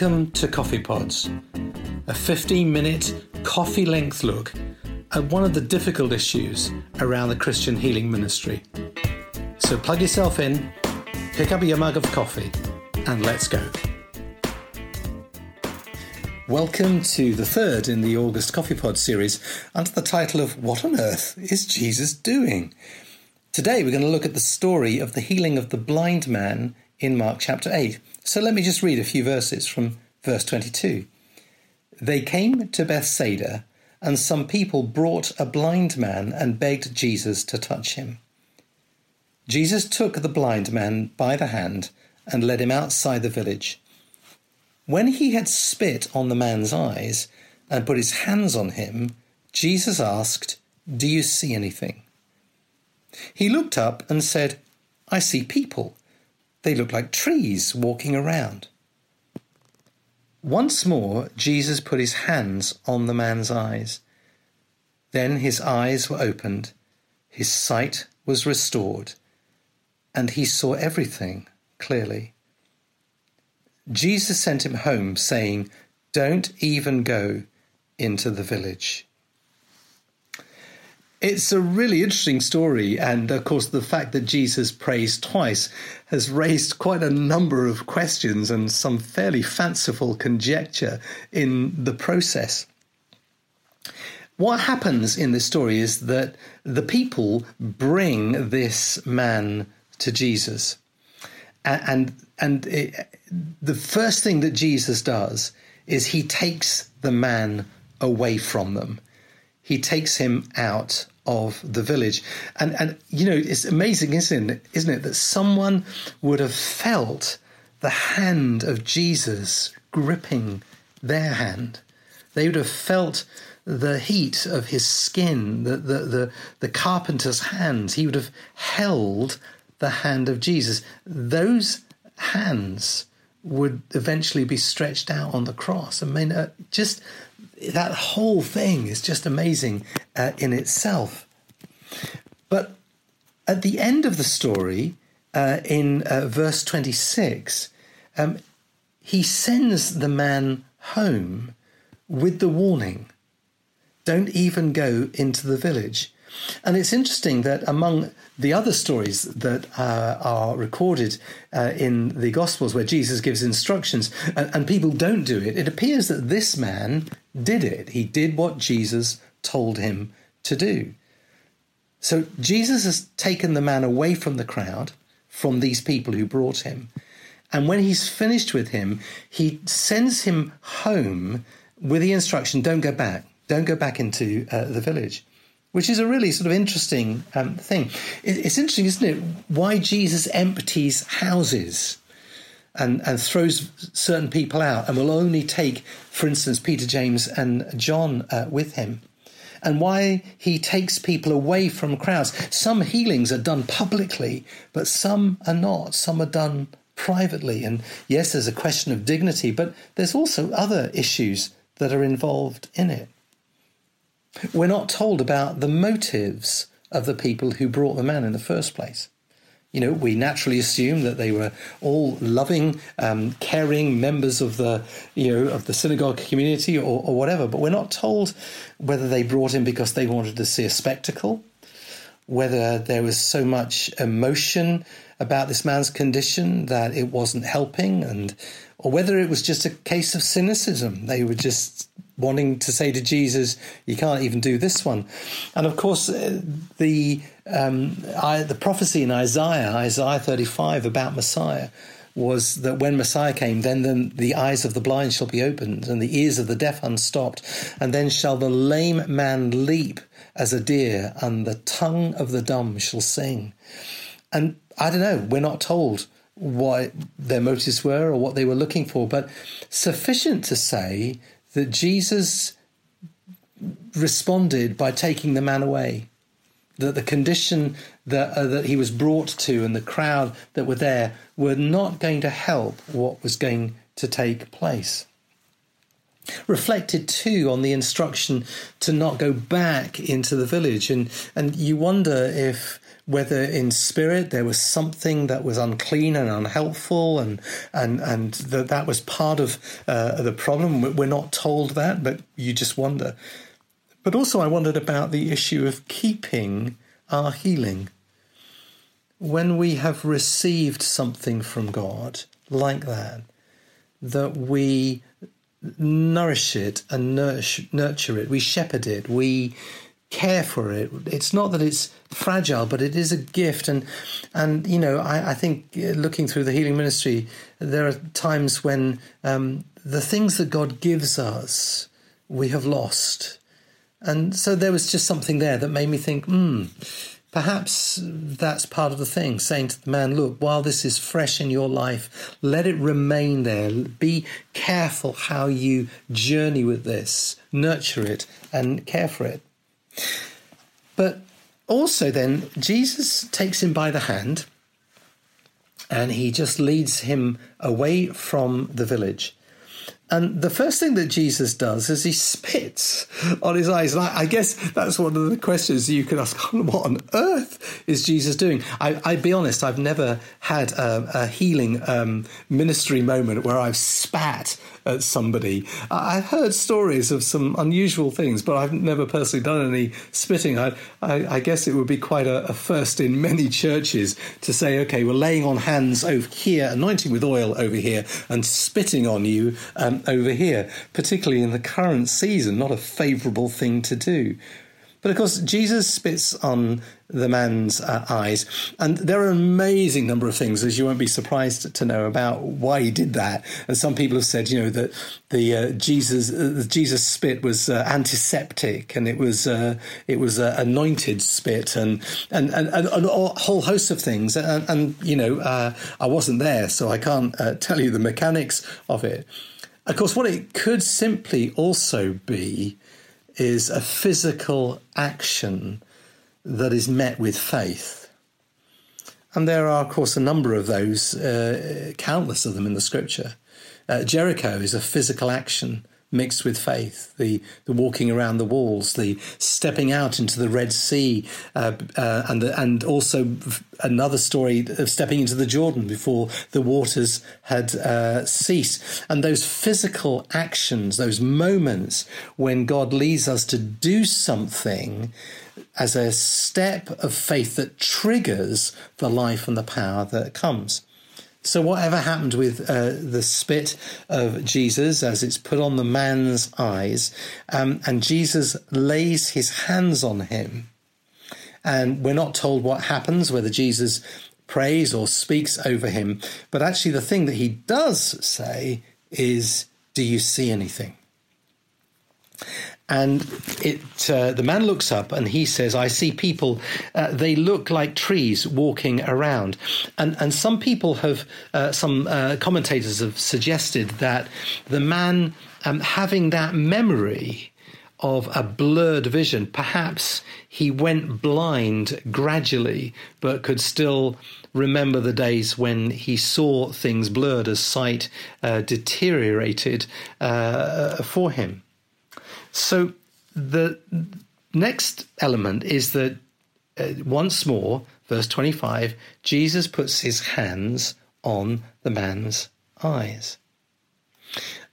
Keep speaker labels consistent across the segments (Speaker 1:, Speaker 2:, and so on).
Speaker 1: Welcome to Coffee Pods, a 15 minute coffee length look at one of the difficult issues around the Christian healing ministry. So plug yourself in, pick up your mug of coffee, and let's go. Welcome to the third in the August Coffee Pod series under the title of What on Earth is Jesus Doing? Today we're going to look at the story of the healing of the blind man in Mark chapter 8. So let me just read a few verses from verse 22. They came to Bethsaida, and some people brought a blind man and begged Jesus to touch him. Jesus took the blind man by the hand and led him outside the village. When he had spit on the man's eyes and put his hands on him, Jesus asked, Do you see anything? He looked up and said, I see people. They look like trees walking around. Once more, Jesus put his hands on the man's eyes. Then his eyes were opened, his sight was restored, and he saw everything clearly. Jesus sent him home, saying, Don't even go into the village. It's a really interesting story, and of course, the fact that Jesus prays twice has raised quite a number of questions and some fairly fanciful conjecture in the process. What happens in this story is that the people bring this man to Jesus, and and it, the first thing that Jesus does is he takes the man away from them. He takes him out of the village. And and you know, it's amazing, isn't it, isn't it, that someone would have felt the hand of Jesus gripping their hand. They would have felt the heat of his skin, the, the, the, the carpenter's hands. He would have held the hand of Jesus. Those hands would eventually be stretched out on the cross. I mean, uh, just that whole thing is just amazing uh, in itself. But at the end of the story, uh, in uh, verse 26, um, he sends the man home with the warning don't even go into the village. And it's interesting that among the other stories that uh, are recorded uh, in the Gospels, where Jesus gives instructions and, and people don't do it, it appears that this man did it. He did what Jesus told him to do. So Jesus has taken the man away from the crowd, from these people who brought him. And when he's finished with him, he sends him home with the instruction don't go back, don't go back into uh, the village which is a really sort of interesting um, thing. It's interesting, isn't it, why Jesus empties houses and, and throws certain people out and will only take, for instance, Peter, James, and John uh, with him. And why he takes people away from crowds. Some healings are done publicly, but some are not. Some are done privately. And yes, there's a question of dignity, but there's also other issues that are involved in it. We're not told about the motives of the people who brought the man in the first place. You know, we naturally assume that they were all loving, um, caring members of the, you know, of the synagogue community or, or whatever. But we're not told whether they brought him because they wanted to see a spectacle, whether there was so much emotion about this man's condition that it wasn't helping, and or whether it was just a case of cynicism. They were just wanting to say to Jesus, "You can't even do this one." And of course, uh, the um, I, the prophecy in Isaiah, Isaiah thirty-five about Messiah, was that when Messiah came, then the, the, eyes of the blind shall be opened, and the ears of the deaf unstopped, and then shall the lame man leap as a deer, and the tongue of the dumb shall sing. And I don't know, we're not told what their motives were or what they were looking for, but sufficient to say that Jesus responded by taking the man away. That the condition that, uh, that he was brought to and the crowd that were there were not going to help what was going to take place. Reflected too on the instruction to not go back into the village, and, and you wonder if whether in spirit there was something that was unclean and unhelpful, and and and that that was part of uh, the problem. We're not told that, but you just wonder. But also, I wondered about the issue of keeping our healing. When we have received something from God like that, that we nourish it and nurture, nurture it, we shepherd it, we care for it. It's not that it's fragile, but it is a gift. And and you know, I, I think uh, looking through the healing ministry, there are times when um, the things that God gives us, we have lost. And so there was just something there that made me think, hmm, perhaps that's part of the thing, saying to the man, look, while this is fresh in your life, let it remain there. Be careful how you journey with this, nurture it, and care for it. But also, then, Jesus takes him by the hand and he just leads him away from the village. And the first thing that Jesus does is he spits on his eyes. And I, I guess that's one of the questions you could ask what on earth is Jesus doing? I, I'd be honest, I've never had a, a healing um, ministry moment where I've spat at somebody. I've heard stories of some unusual things, but I've never personally done any spitting. I, I, I guess it would be quite a, a, first in many churches to say, okay, we're laying on hands over here, anointing with oil over here, and spitting on you um, over here, particularly in the current season, not a favourable thing to do. But of course, Jesus spits on the man's uh, eyes. And there are an amazing number of things, as you won't be surprised to know, about why he did that. And some people have said, you know, that the uh, Jesus uh, Jesus spit was uh, antiseptic, and it was uh, it was anointed spit, and and, and and, a whole host of things. And, and you know, uh, I wasn't there, so I can't tell you the mechanics of it. Of course, what it could simply also be is a physical action that is met with faith. And there are, of course, a number of those, uh, countless of them in the scripture. Uh, Jericho is a physical action mixed with faith, the, the walking around the walls, the stepping out into the Red Sea, uh, uh, and, the, and also another story of stepping into the Jordan before the waters had uh, ceased. And those physical actions, those moments when God leads us to do something as a step of faith that triggers the life and the power that comes. So, whatever happened with uh, the spit of Jesus as it's put on the man's eyes, um, and Jesus lays his hands on him, and we're not told what happens, whether Jesus prays or speaks over him, but actually, the thing that he does say is, Do you see anything? And it uh, the man looks up and he says i see people uh, they look like trees walking around. And and some people have uh, some uh, commentators have suggested that the man um, having that memory of a blurred vision perhaps he went blind gradually but could still remember the days when he saw things blurred as sight uh, deteriorated uh, for him so the next element is that uh, once more, verse 25, Jesus puts his hands on the man's eyes.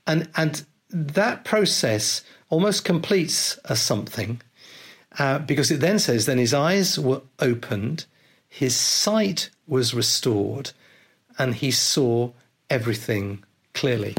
Speaker 1: And, and that process almost completes a something uh, because it then says, then his eyes were opened, his sight was restored, and he saw everything clearly.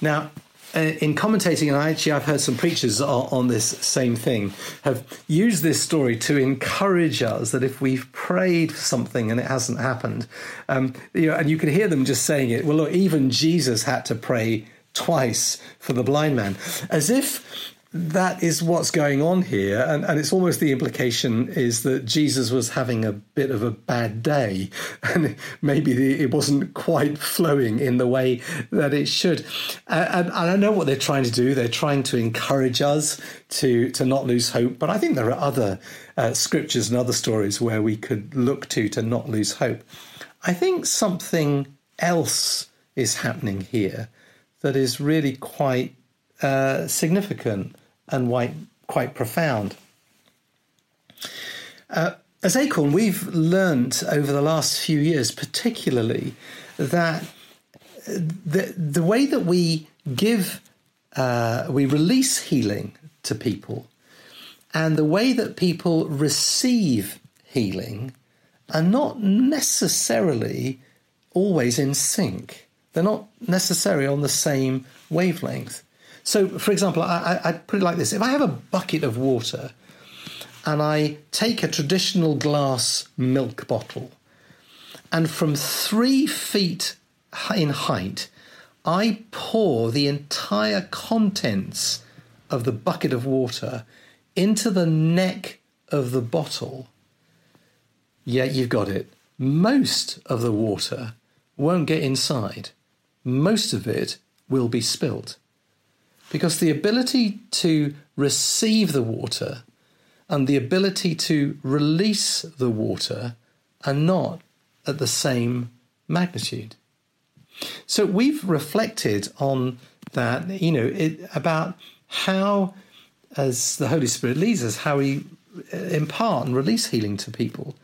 Speaker 1: Now, in commentating, and actually I've heard some preachers on, on, this same thing, have used this story to encourage us that if we've prayed for something and it hasn't happened, um, you know, and you can hear them just saying it. Well, look, even Jesus had to pray twice for the blind man, as if that is what's going on here. And, and it's almost the implication is that Jesus was having a bit of a bad day and maybe it wasn't quite flowing in the way that it should. And, and I don't know what they're trying to do. They're trying to encourage us to, to not lose hope. But I think there are other uh, scriptures and other stories where we could look to to not lose hope. I think something else is happening here that is really quite uh, significant and quite, quite profound. Uh, as Acorn, we've learned over the last few years, particularly, that the, the way that we give, uh, we release healing to people, and the way that people receive healing are not necessarily always in sync. They're not necessarily on the same wavelength. So, for example, I, I put it like this: if I have a bucket of water and I take a traditional glass milk bottle, and from three feet in height, I pour the entire contents of the bucket of water into the neck of the bottle, yeah, you've got it. Most of the water won't get inside. Most of it will be spilt. Because the ability to receive the water and the ability to release the water are not at the same magnitude. So we've reflected on that, you know, it, about how, as the Holy Spirit leads us, how we uh, impart and release healing to people,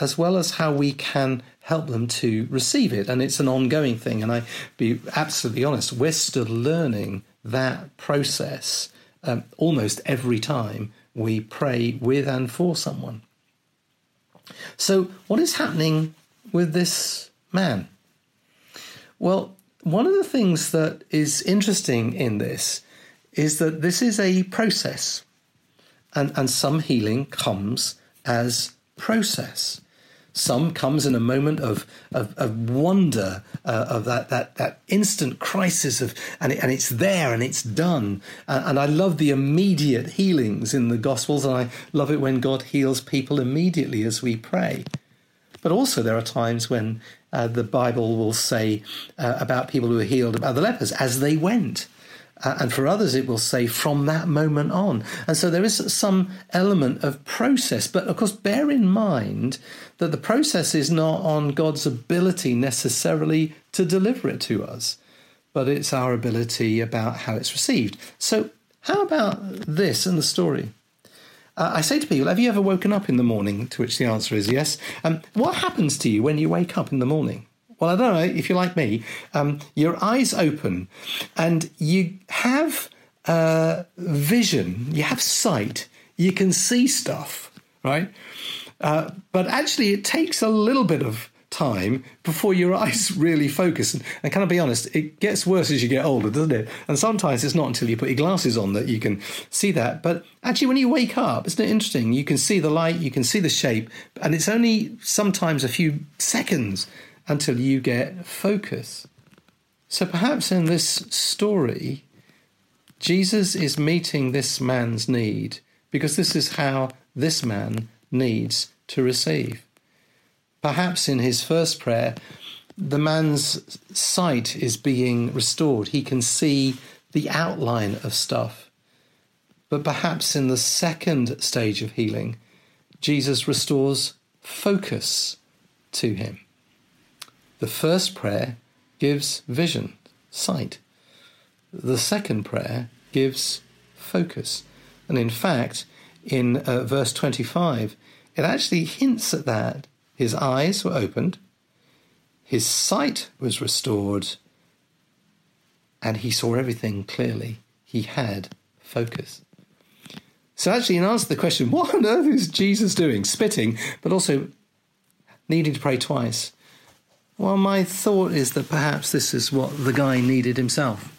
Speaker 1: as well as how we can help them to receive it. And it's an ongoing thing. And I be absolutely honest, we're still learning that process um, almost every time we pray with and for someone. So, what is happening with this man? Well, one of the things that is interesting in this is that this is a process, and, and some healing comes as process. Some comes in a moment of of, of wonder, uh, of that, that that instant crisis of, and it, and it's there and it's done. Uh, and I love the immediate healings in the Gospels, and I love it when God heals people immediately as we pray. But also, there are times when uh, the Bible will say uh, about people who are healed, about the lepers, as they went. Uh, and for others, it will say from that moment on. And so there is some element of process. But of course, bear in mind that the process is not on God's ability necessarily to deliver it to us, but it's our ability about how it's received. So, how about this in the story? Uh, I say to people, have you ever woken up in the morning? To which the answer is yes. Um, what happens to you when you wake up in the morning? Well, I don't know if you're like me. Um, your eyes open and you have uh, vision, you have sight, you can see stuff, right? Uh, but actually, it takes a little bit of time before your eyes really focus. And, and can I be honest, it gets worse as you get older, doesn't it? And sometimes it's not until you put your glasses on that you can see that. But actually, when you wake up, isn't it interesting? You can see the light, you can see the shape, and it's only sometimes a few seconds until you get focus. So perhaps in this story, Jesus is meeting this man's need because this is how this man needs to receive. Perhaps in his first prayer, the man's sight is being restored. He can see the outline of stuff. But perhaps in the second stage of healing, Jesus restores focus to him. The first prayer gives vision, sight. The second prayer gives focus. And in fact, in uh, verse 25, it actually hints at that. His eyes were opened, his sight was restored, and he saw everything clearly. He had focus. So, actually, in answer to the question, what on earth is Jesus doing? Spitting, but also needing to pray twice. Well, my thought is that perhaps this is what the guy needed himself.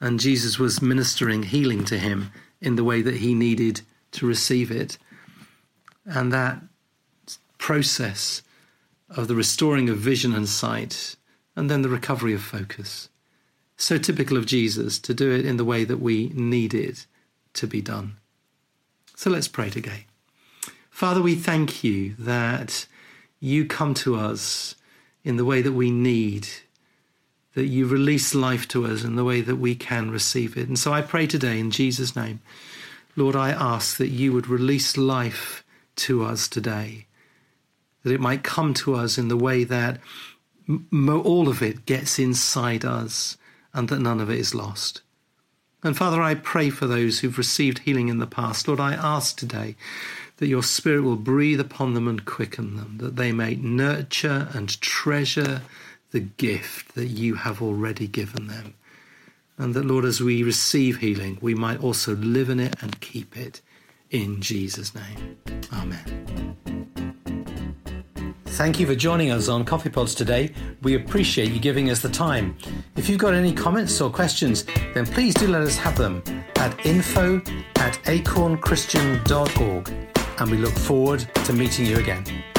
Speaker 1: And Jesus was ministering healing to him in the way that he needed to receive it. And that process of the restoring of vision and sight, and then the recovery of focus. So typical of Jesus to do it in the way that we need it to be done. So let's pray together. Father, we thank you that you come to us in the way that we need, that you release life to us in the way that we can receive it. And so I pray today in Jesus' name, Lord, I ask that you would release life to us today, that it might come to us in the way that all of it gets inside us and that none of it is lost. And Father, I pray for those who've received healing in the past. Lord, I ask today that your Spirit will breathe upon them and quicken them, that they may nurture and treasure the gift that you have already given them. And that, Lord, as we receive healing, we might also live in it and keep it in Jesus' name. Amen. Thank you for joining us on Coffee Pods today. We appreciate you giving us the time. If you've got any comments or questions, then please do let us have them at info at acornchristian.org. And we look forward to meeting you again.